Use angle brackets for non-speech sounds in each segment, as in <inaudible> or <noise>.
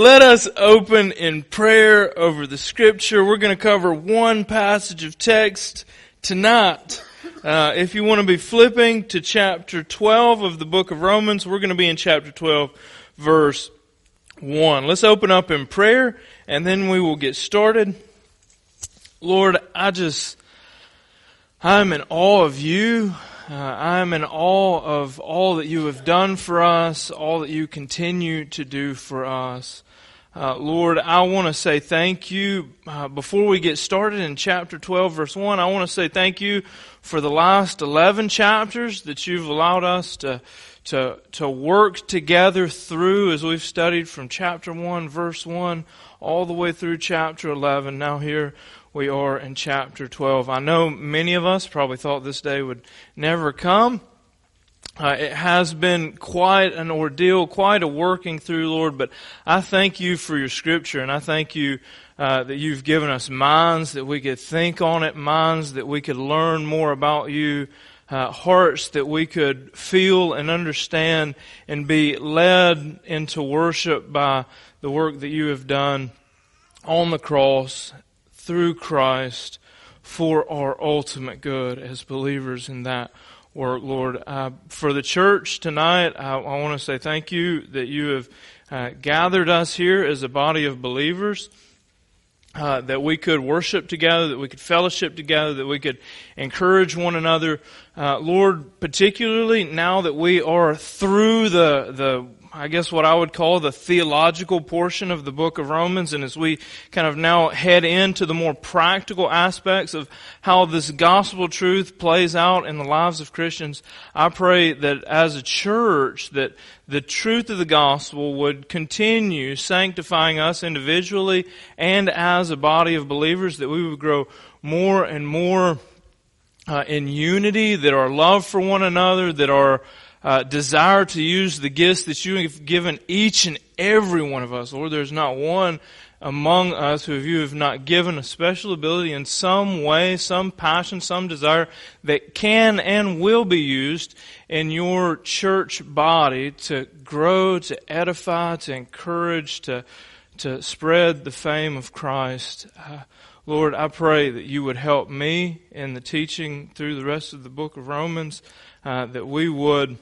Let us open in prayer over the scripture. We're going to cover one passage of text tonight. Uh, if you want to be flipping to chapter 12 of the book of Romans, we're going to be in chapter 12, verse 1. Let's open up in prayer and then we will get started. Lord, I just, I'm in awe of you. Uh, I'm in awe of all that you have done for us, all that you continue to do for us. Uh, Lord, I want to say thank you. Uh, before we get started in chapter 12, verse 1, I want to say thank you for the last 11 chapters that you've allowed us to, to, to work together through as we've studied from chapter 1, verse 1, all the way through chapter 11. Now, here we are in chapter 12. I know many of us probably thought this day would never come. Uh, it has been quite an ordeal, quite a working through, Lord, but I thank you for your scripture and I thank you uh, that you've given us minds that we could think on it, minds that we could learn more about you, uh, hearts that we could feel and understand and be led into worship by the work that you have done on the cross through Christ for our ultimate good as believers in that work, Lord. Uh, for the church tonight, I, I want to say thank you that you have uh, gathered us here as a body of believers. Uh, that we could worship together, that we could fellowship together, that we could encourage one another. Uh, Lord, particularly now that we are through the, the I guess what I would call the theological portion of the book of Romans. And as we kind of now head into the more practical aspects of how this gospel truth plays out in the lives of Christians, I pray that as a church, that the truth of the gospel would continue sanctifying us individually and as a body of believers, that we would grow more and more uh, in unity, that our love for one another, that our uh, desire to use the gifts that you have given each and every one of us. Lord, there's not one among us who you have not given a special ability in some way, some passion, some desire that can and will be used in your church body to grow, to edify, to encourage, to, to spread the fame of Christ. Uh, Lord, I pray that you would help me in the teaching through the rest of the book of Romans, uh, that we would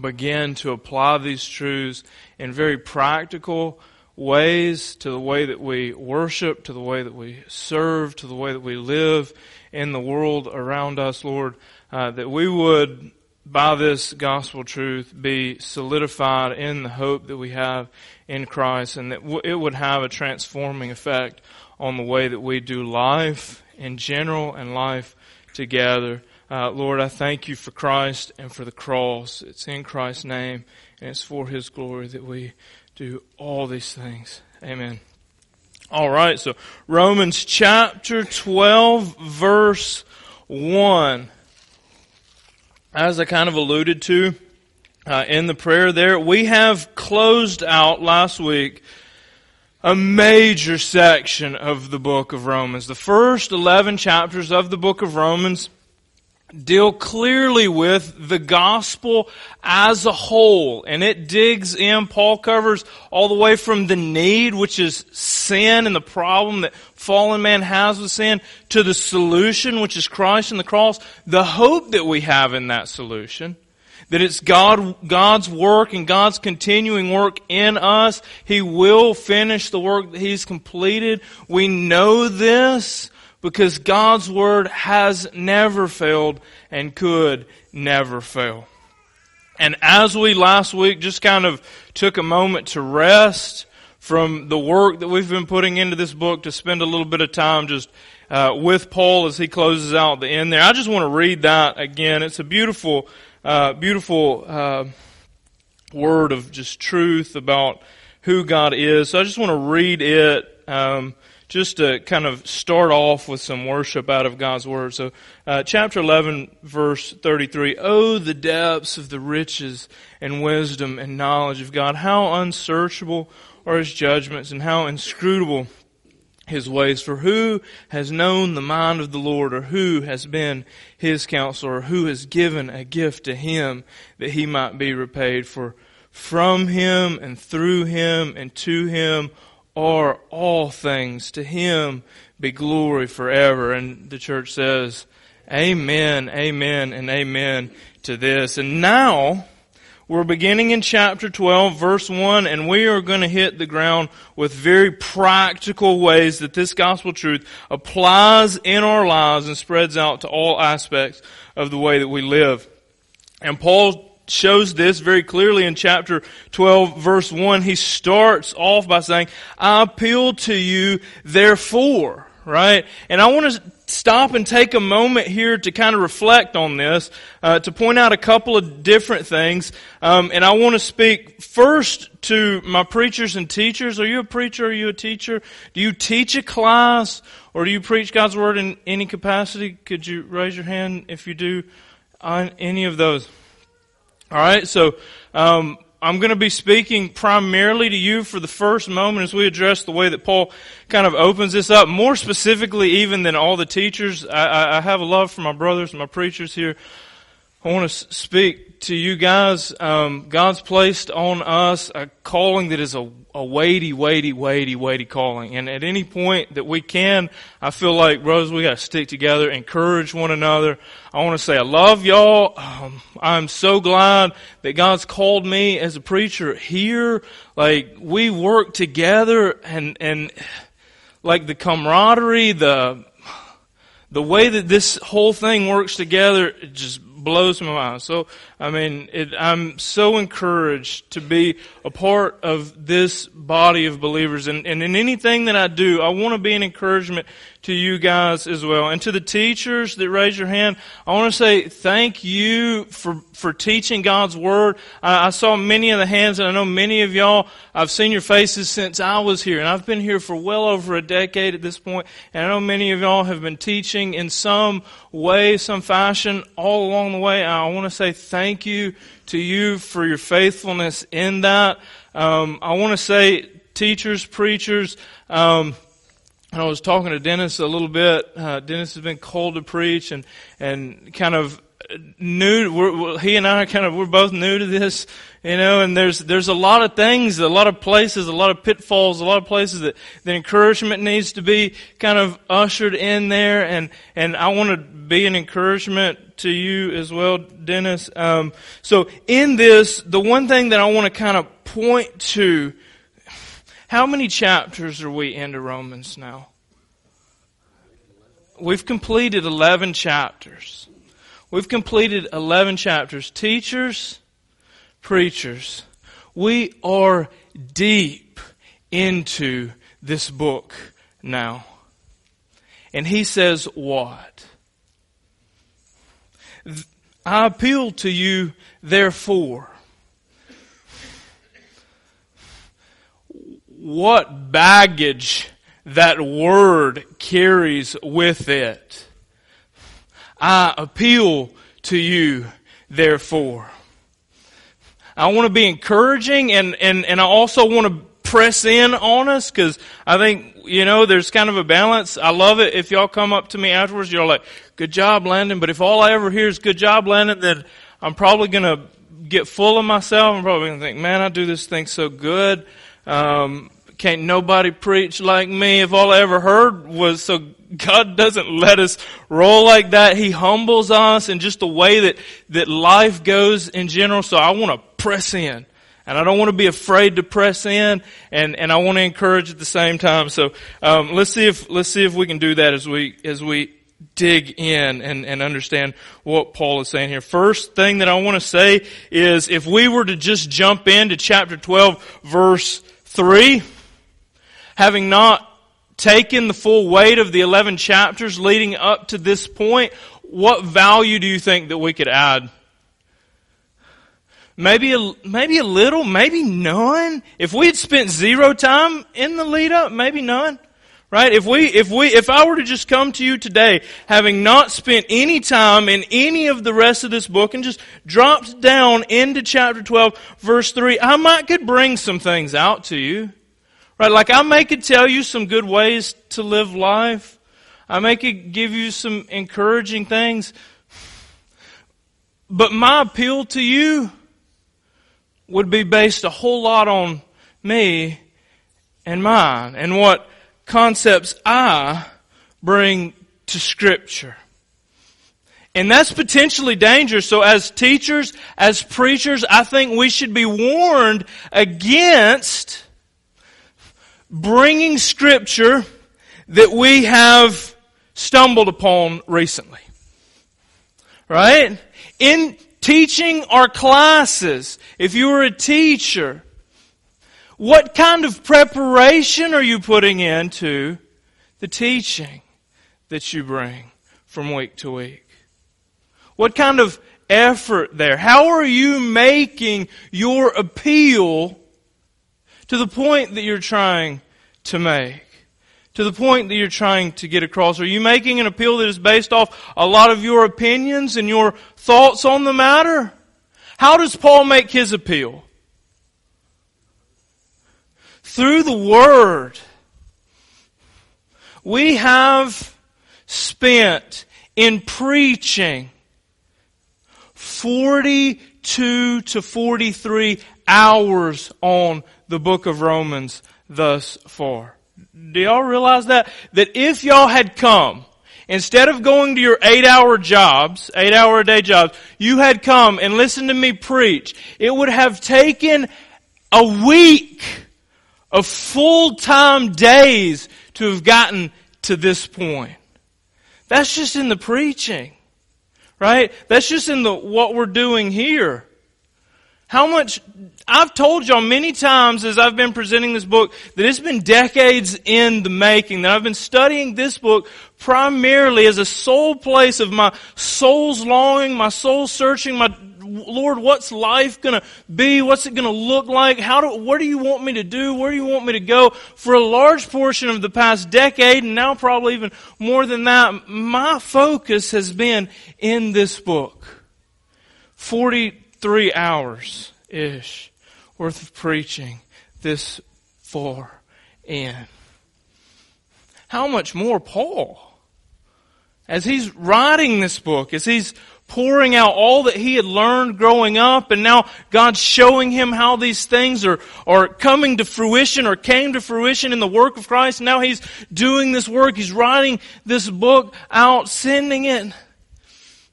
begin to apply these truths in very practical ways to the way that we worship, to the way that we serve, to the way that we live in the world around us, Lord, uh, that we would, by this gospel truth, be solidified in the hope that we have in Christ and that w- it would have a transforming effect on the way that we do life in general and life together. Uh, Lord, I thank you for Christ and for the cross. It's in Christ's name and it's for His glory that we do all these things. Amen. All right, so Romans chapter 12, verse 1. As I kind of alluded to uh, in the prayer there, we have closed out last week a major section of the book of Romans. The first 11 chapters of the book of Romans deal clearly with the gospel as a whole. And it digs in, Paul covers all the way from the need, which is sin and the problem that fallen man has with sin, to the solution, which is Christ and the cross, the hope that we have in that solution. That it's God, God's work and God's continuing work in us. He will finish the work that He's completed. We know this because God's Word has never failed and could never fail. And as we last week just kind of took a moment to rest from the work that we've been putting into this book to spend a little bit of time just uh, with Paul as he closes out the end there. I just want to read that again. It's a beautiful, uh, beautiful uh, word of just truth about who God is. So I just want to read it. Um, just to kind of start off with some worship out of God's Word. So, uh, chapter 11, verse 33. Oh, the depths of the riches and wisdom and knowledge of God. How unsearchable are His judgments and how inscrutable His ways. For who has known the mind of the Lord or who has been His counselor or who has given a gift to Him that He might be repaid for From him and through him and to him are all things. To him be glory forever. And the church says, Amen, amen, and amen to this. And now, we're beginning in chapter 12, verse 1, and we are going to hit the ground with very practical ways that this gospel truth applies in our lives and spreads out to all aspects of the way that we live. And Paul shows this very clearly in chapter 12 verse 1. He starts off by saying, I appeal to you therefore, right? And I want to stop and take a moment here to kind of reflect on this, uh, to point out a couple of different things. Um, and I want to speak first to my preachers and teachers. Are you a preacher? Are you a teacher? Do you teach a class? Or do you preach God's Word in any capacity? Could you raise your hand if you do on any of those? All right, so um, I'm going to be speaking primarily to you for the first moment as we address the way that Paul kind of opens this up. More specifically, even than all the teachers, I, I have a love for my brothers and my preachers here. I want to speak to you guys. Um, God's placed on us a calling that is a a weighty, weighty, weighty, weighty calling. And at any point that we can, I feel like, brothers, we got to stick together, encourage one another. I want to say I love y'all. Um, I'm so glad that God's called me as a preacher here. Like we work together, and and like the camaraderie, the the way that this whole thing works together, just blows my mind. So, I mean, it, I'm so encouraged to be a part of this body of believers. And, and in anything that I do, I want to be an encouragement to you guys as well. And to the teachers that raise your hand, I want to say thank you for, for teaching God's Word. I, I saw many of the hands, and I know many of y'all, I've seen your faces since I was here. And I've been here for well over a decade at this point, And I know many of y'all have been teaching in some way, some fashion, all along the way. I want to say thank you to you for your faithfulness in that. Um, I want to say, teachers, preachers, um, I was talking to Dennis a little bit. Uh, Dennis has been called to preach and, and kind of new, he and I are kind of, we're both new to this, you know, and there's, there's a lot of things, a lot of places, a lot of pitfalls, a lot of places that the encouragement needs to be kind of ushered in there. And, and I want to be an encouragement to you as well, Dennis. Um, so in this, the one thing that I want to kind of point to how many chapters are we into Romans now? We've completed 11 chapters. We've completed 11 chapters. Teachers, preachers, we are deep into this book now. And he says what? I appeal to you, therefore, what baggage that word carries with it. I appeal to you, therefore. I want to be encouraging and, and, and I also want to press in on us because I think, you know, there's kind of a balance. I love it if y'all come up to me afterwards, you're like, good job, Landon. But if all I ever hear is good job, Landon, then I'm probably going to get full of myself. I'm probably going to think, man, I do this thing so good. Um, can't nobody preach like me. If all I ever heard was so God doesn't let us roll like that. He humbles us in just the way that, that life goes in general. So I want to press in. And I don't want to be afraid to press in, and, and I want to encourage at the same time. So um, let's see if let's see if we can do that as we as we dig in and, and understand what Paul is saying here. First thing that I want to say is if we were to just jump into chapter 12, verse 3, having not taken the full weight of the 11 chapters leading up to this point, what value do you think that we could add? Maybe a, maybe a little, maybe none. If we had spent zero time in the lead up, maybe none. Right? If we, if we, if I were to just come to you today, having not spent any time in any of the rest of this book and just dropped down into chapter 12, verse 3, I might could bring some things out to you. Right? Like I may could tell you some good ways to live life. I may could give you some encouraging things. But my appeal to you would be based a whole lot on me and mine and what concepts I bring to Scripture. And that's potentially dangerous. So as teachers, as preachers, I think we should be warned against bringing Scripture that we have stumbled upon recently. Right? In teaching our classes, if you were a teacher, what kind of preparation are you putting into the teaching that you bring from week to week? What kind of effort there? How are you making your appeal to the point that you're trying to make? To the point that you're trying to get across? Are you making an appeal that is based off a lot of your opinions and your thoughts on the matter? How does Paul make his appeal? Through the Word. We have spent in preaching 42 to 43 hours on the book of Romans thus far. Do y'all realize that? That if y'all had come, instead of going to your eight hour jobs, eight hour a day jobs, you had come and listened to me preach, it would have taken a week of full time days to have gotten to this point. That's just in the preaching. Right? That's just in the, what we're doing here. How much, I've told y'all many times as I've been presenting this book that it's been decades in the making, that I've been studying this book primarily as a sole place of my soul's longing, my soul searching, my Lord, what's life going to be? What's it going to look like? How do, what do you want me to do? Where do you want me to go? For a large portion of the past decade, and now probably even more than that, my focus has been in this book. 43 hours ish worth of preaching this far in. How much more Paul? As he's writing this book, as he's pouring out all that he had learned growing up and now God's showing him how these things are, are coming to fruition or came to fruition in the work of Christ. Now he's doing this work. He's writing this book out, sending it.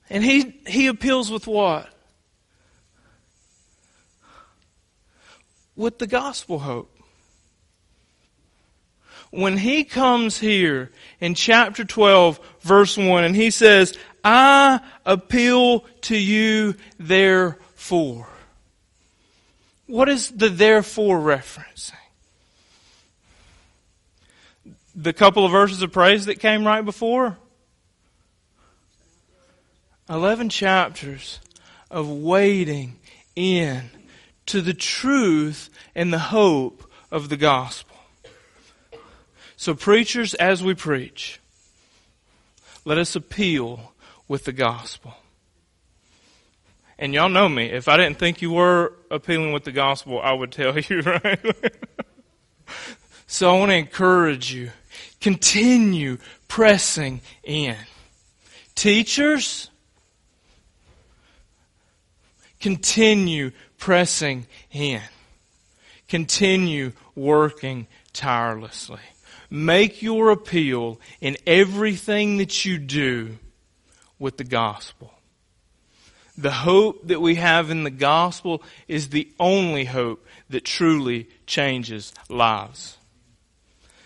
And he, he appeals with what? With the gospel hope when he comes here in chapter 12, verse 1, and he says, I appeal to you therefore. What is the therefore referencing? The couple of verses of praise that came right before? 11 chapters of waiting in to the truth and the hope of the gospel. So, preachers, as we preach, let us appeal with the gospel. And y'all know me. If I didn't think you were appealing with the gospel, I would tell <laughs> you, right? so I want to encourage you. Continue pressing in. Teachers, continue pressing in. Continue working tirelessly. Make your appeal in everything that you do with the gospel. The hope that we have in the gospel is the only hope that truly changes lives.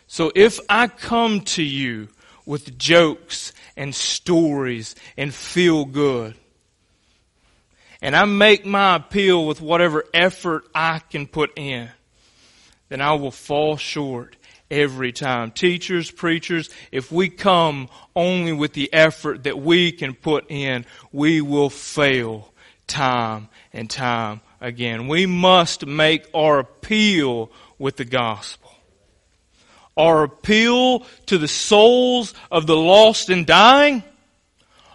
So if I come to you with jokes and stories and feel good, and I make my appeal with whatever effort I can put in, then I will fall short every time. Teachers, preachers, if we come only with the effort that we can put in, we will fail time and time again. We must make our appeal with the gospel. Our appeal to the souls of the lost and dying.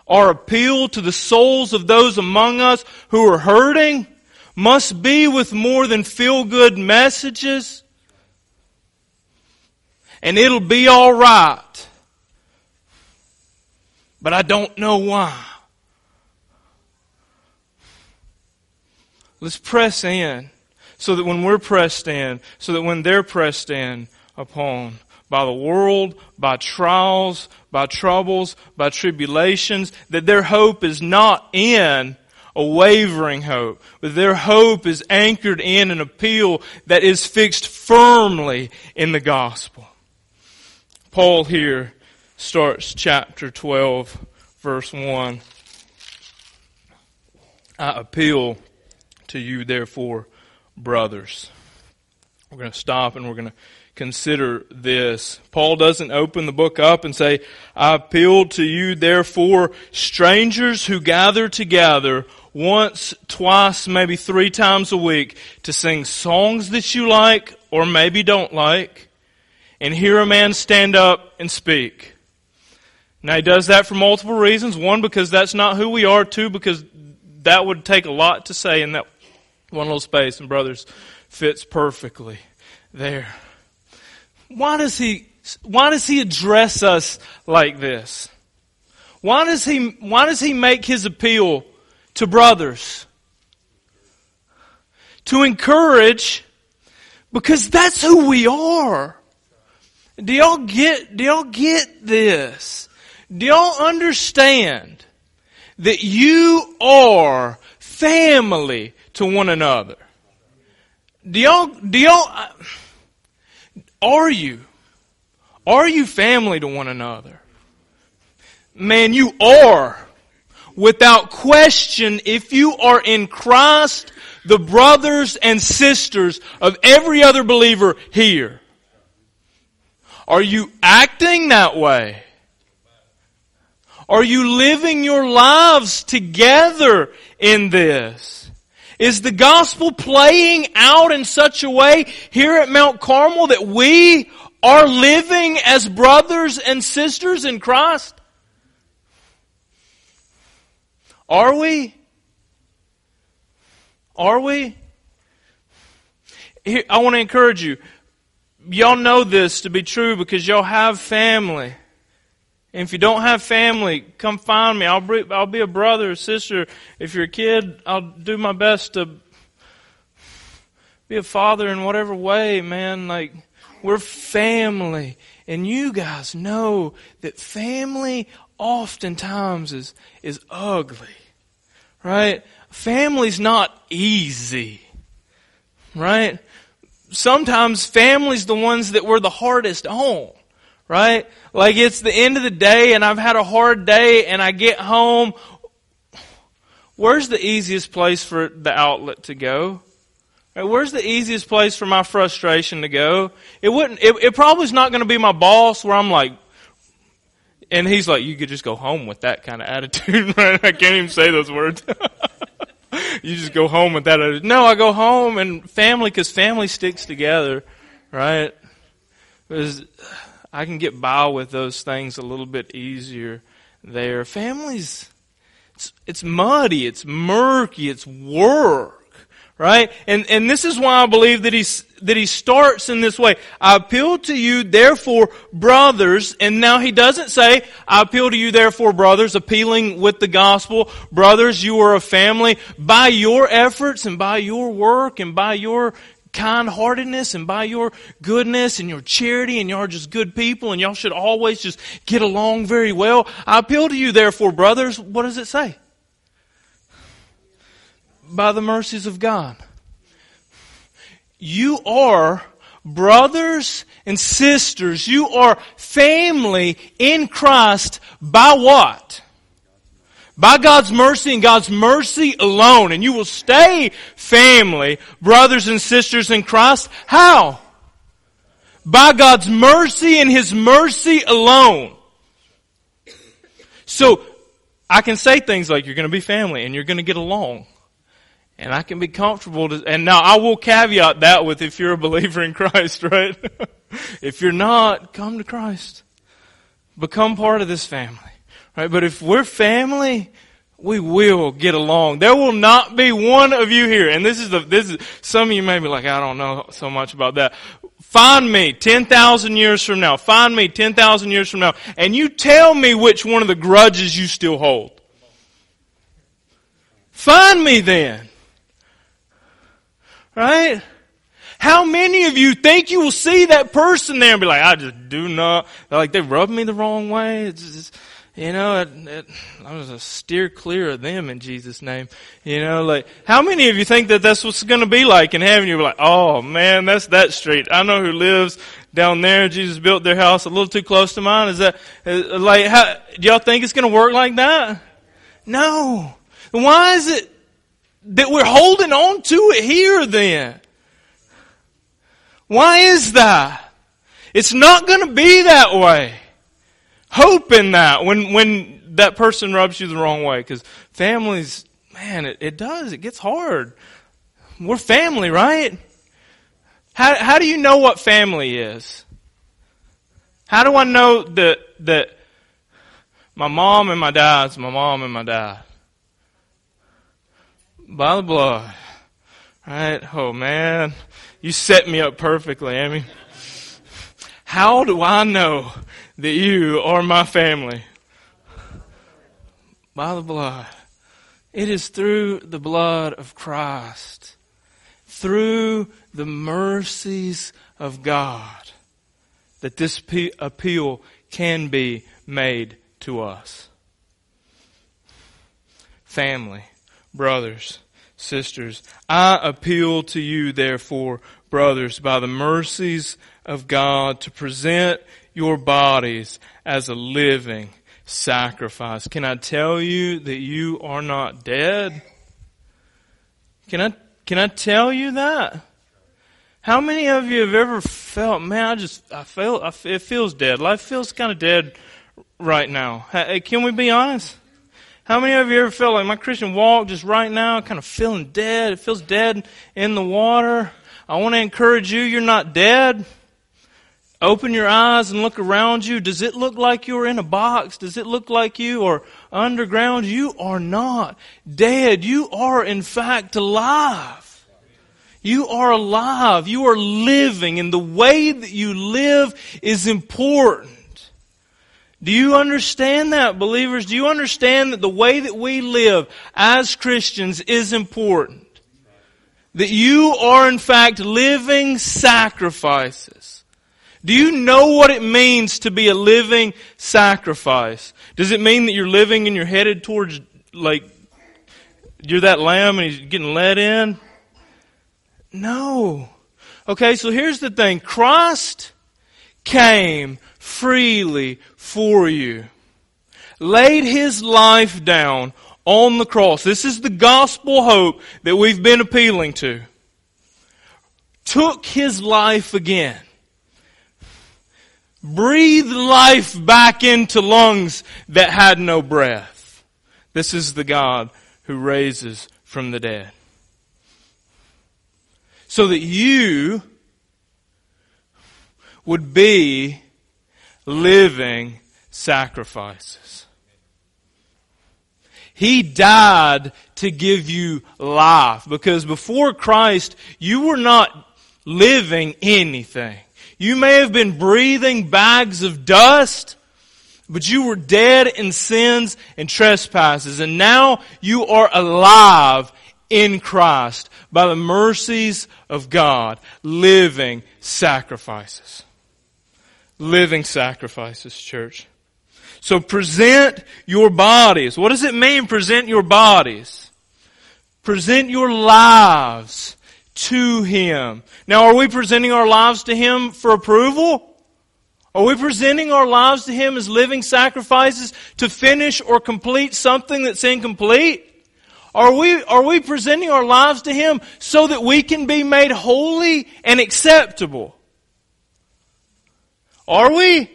Our appeal to the souls of those among us who are hurting must be with more than feel good messages and it'll be all right. But I don't know why. Let's press in so that when we're pressed in, so that when they're pressed in upon by the world, by trials, by troubles, by tribulations, that their hope is not in a wavering hope, but their hope is anchored in an appeal that is fixed firmly in the gospel. Paul here starts chapter 12, verse 1. I appeal to you, therefore, brothers. We're going to stop and we're going to consider this. Paul doesn't open the book up and say, I appeal to you, therefore, strangers who gather together once, twice, maybe three times a week to sing songs that you like or maybe don't like and hear a man stand up and speak. Now he does that for multiple reasons. One, because that's not who we are. Two, because that would take a lot to say in that one little space, and brothers, fits perfectly there. Why does he, why does he address us like this? Why does he, why does he make his appeal to brothers? To encourage, because that's who we are. Do y'all get, do y'all get this? Do y'all understand that you are family to one another? Do y'all, do y'all, are you? Are you family to one another? Man, you are. Without question, if you are in Christ, the brothers and sisters of every other believer here. Are you acting that way? Are you living your lives together in this? Is the gospel playing out in such a way here at Mount Carmel that we are living as brothers and sisters in Christ? Are we? Are we? Here, I want to encourage you. Y'all know this to be true because y'all have family. And if you don't have family, come find me. I'll be, I'll be a brother or sister. If you're a kid, I'll do my best to be a father in whatever way, man. Like, we're family. And you guys know that family oftentimes is, is ugly. Right? Family's not easy. Right? Sometimes family's the ones that we're the hardest on right? Like it's the end of the day and I've had a hard day and I get home. Where's the easiest place for the outlet to go? Where's the easiest place for my frustration to go? It wouldn't, it, it probably is not going to be my boss where I'm like, and he's like, you could just go home with that kind of attitude, <laughs> right? I can't even say those words. <laughs> you just go home with that attitude. No, I go home and family, cause family sticks together, right? Because I can get by with those things a little bit easier there. Families, it's, it's muddy, it's murky, it's work. Right? And, and this is why I believe that he's, that he starts in this way. I appeal to you, therefore, brothers, and now he doesn't say, I appeal to you, therefore, brothers, appealing with the gospel. Brothers, you are a family. By your efforts and by your work and by your kind heartedness and by your goodness and your charity and y'all are just good people and y'all should always just get along very well. I appeal to you therefore, brothers, what does it say? By the mercies of God. You are brothers and sisters. You are family in Christ by what? By God's mercy and God's mercy alone. And you will stay family, brothers and sisters in Christ. How? By God's mercy and His mercy alone. So, I can say things like you're going to be family and you're going to get along. And I can be comfortable to, and now I will caveat that with if you're a believer in Christ, <laughs> right? if you're not, come to Christ. Become part of this family. Right? But if we're family, we will get along. There will not be one of you here, and this is the, this is, some of you may be like, I don't know so much about that. Find me 10,000 years from now. Find me 10,000 years from now. And you tell me which one of the grudges you still hold. Find me then. Right? How many of you think you will see that person there and be like, I just do not, like they rub me the wrong way. It's just, you know, it, it, I was a steer clear of them in Jesus' name. You know, like, how many of you think that that's what's going to be like in heaven? You're like, oh man, that's that street. I know who lives down there. Jesus built their house a little too close to mine. Is that, uh, like, how, do y'all think it's going to work like that? No. Why is it that we're holding on to it here then? Why is that? It's not going to be that way. Hope in that when, when that person rubs you the wrong way. Because families, man, it, it does. It gets hard. We're family, right? How, how do you know what family is? How do I know that, that my mom and my dad's my mom and my dad? By the blood. Right? Oh man. You set me up perfectly, Amy. How do I know that you are my family? By the blood. It is through the blood of Christ, through the mercies of God, that this appeal can be made to us. Family, brothers, sisters. I appeal to you, therefore, brothers, by the mercies of God, to present your bodies as a living sacrifice. Can I tell you that you are not dead? Can I, can I tell you that? How many of you have ever felt, man, I just, I feel, I, it feels dead. Life feels kind of dead right now. Hey, can we be honest? How many of you ever felt like my Christian walk just right now kind of feeling dead? It feels dead in the water. I want to encourage you, you're not dead. Open your eyes and look around you. Does it look like you're in a box? Does it look like you are underground? You are not dead. You are in fact alive. You are alive. You are living and the way that you live is important. Do you understand that, believers? Do you understand that the way that we live as Christians is important? That you are in fact living sacrifices. Do you know what it means to be a living sacrifice? Does it mean that you're living and you're headed towards, like, you're that lamb and he's getting led in? No. Okay, so here's the thing. Christ came freely for you. Laid his life down on the cross. This is the gospel hope that we've been appealing to. Took his life again. Breathed life back into lungs that had no breath. This is the God who raises from the dead. So that you would be living sacrifices. He died to give you life because before Christ, you were not living anything. You may have been breathing bags of dust, but you were dead in sins and trespasses. And now you are alive in Christ by the mercies of God, living sacrifices living sacrifices, church. So present your bodies. What does it mean, present your bodies? Present your lives to Him. Now, are we presenting our lives to Him for approval? Are we presenting our lives to Him as living sacrifices to finish or complete something that's incomplete? Are we, are we presenting our lives to Him so that we can be made holy and acceptable? Are we?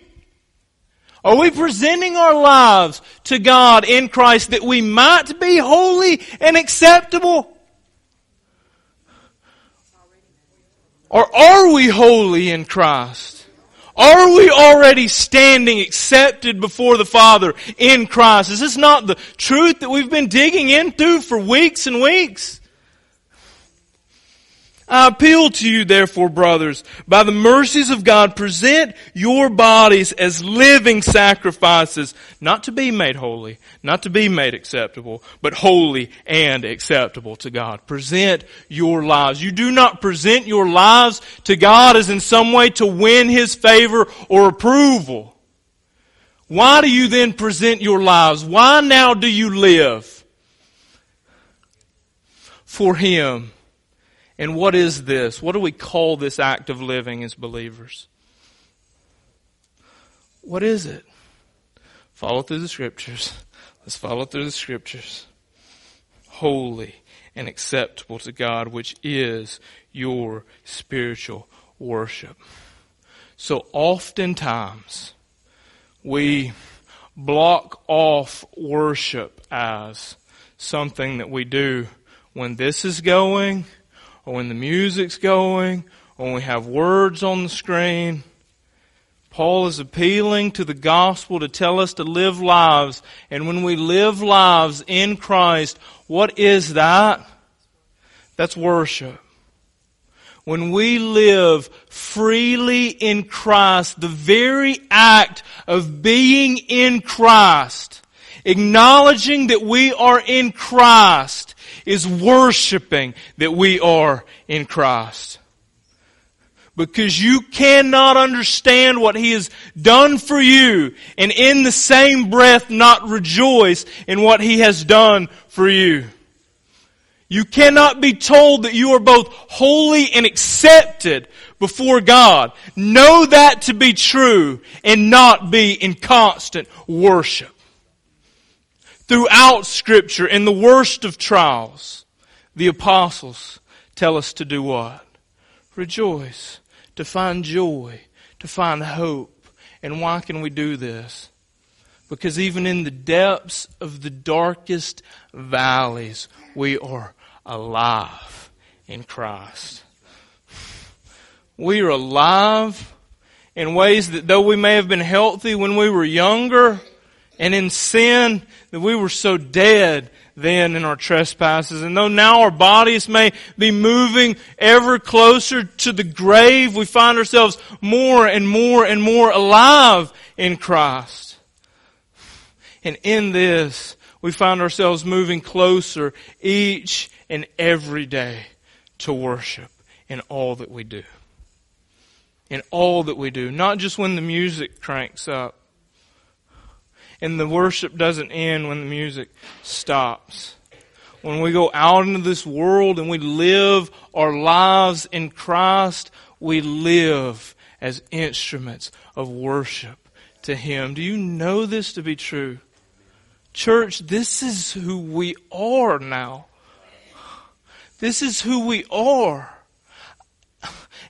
Are we presenting our lives to God in Christ that we might be holy and acceptable? Or are we holy in Christ? Are we already standing accepted before the Father in Christ? Is this not the truth that we've been digging into for weeks and weeks? I appeal to you therefore, brothers, by the mercies of God, present your bodies as living sacrifices, not to be made holy, not to be made acceptable, but holy and acceptable to God. Present your lives. You do not present your lives to God as in some way to win His favor or approval. Why do you then present your lives? Why now do you live? For Him and what is this? What do we call this act of living as believers? What is it? Follow through the scriptures. Let's follow through the scriptures. Holy and acceptable to God, which is your spiritual worship. So oftentimes we block off worship as something that we do when this is going or when the music's going, or when we have words on the screen. Paul is appealing to the gospel to tell us to live lives. And when we live lives in Christ, what is that? That's worship. When we live freely in Christ, the very act of being in Christ, acknowledging that we are in Christ, is worshiping that we are in Christ. Because you cannot understand what He has done for you and in the same breath not rejoice in what He has done for you. You cannot be told that you are both holy and accepted before God. Know that to be true and not be in constant worship throughout Scripture, in the worst of trials, the apostles tell us to do what? Rejoice, to find joy, to find hope. And why can we do this? Because even in the depths of the darkest valleys, we are alive in Christ. We are alive in ways that though we may have been healthy when we were younger, and in sin that we were so dead then in our trespasses. And though now our bodies may be moving ever closer to the grave, we find ourselves more and more and more alive in Christ. And in this, we find ourselves moving closer each and every day to worship in all that we do. In all that we do. Not just when the music cranks up and the worship doesn't end when the music stops. When we go out into this world and we live our lives in Christ, we live as instruments of worship to Him. Do you know this to be true? Church, this is who we are now. This is who we are.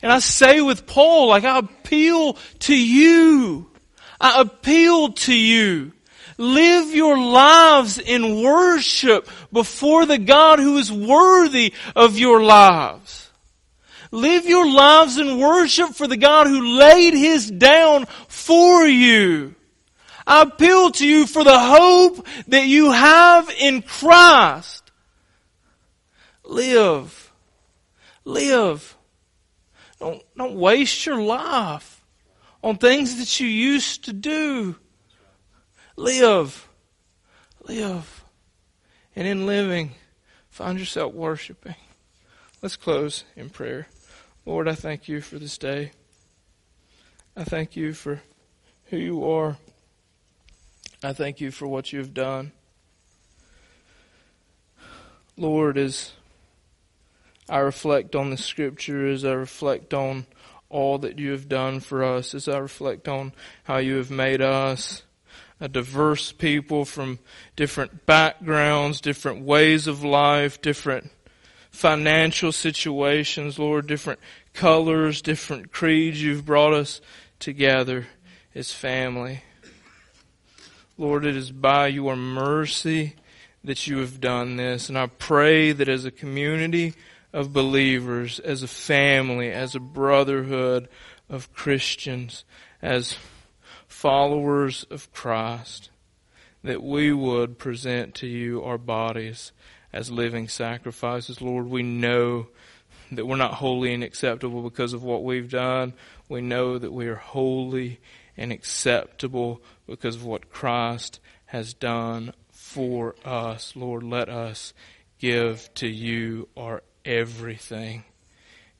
And I say with Paul, like I appeal to you. I appeal to you. Live your lives in worship before the God who is worthy of your lives. Live your lives in worship for the God who laid His down for you. I appeal to you for the hope that you have in Christ. Live. Live. Don't, don't waste your life on things that you used to do. Live. Live. And in living, find yourself worshiping. Let's close in prayer. Lord, I thank you for this day. I thank you for who you are. I thank you for what you have done. Lord, as I reflect on the scripture, as I reflect on all that you have done for us, as I reflect on how you have made us, a diverse people from different backgrounds, different ways of life, different financial situations, Lord, different colors, different creeds. You've brought us together as family. Lord, it is by your mercy that you have done this. And I pray that as a community of believers, as a family, as a brotherhood of Christians, as followers of Christ, that we would present to you our bodies as living sacrifices. Lord, we know that we're not holy and acceptable because of what we've done. We know that we are holy and acceptable because of what Christ has done for us. Lord, let us give to you our everything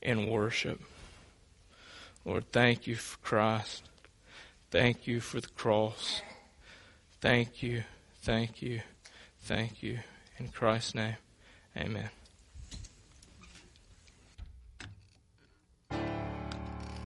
in worship. Lord, thank you for Christ. Thank you for the cross. Thank you, thank you, thank you. In Christ's name, amen.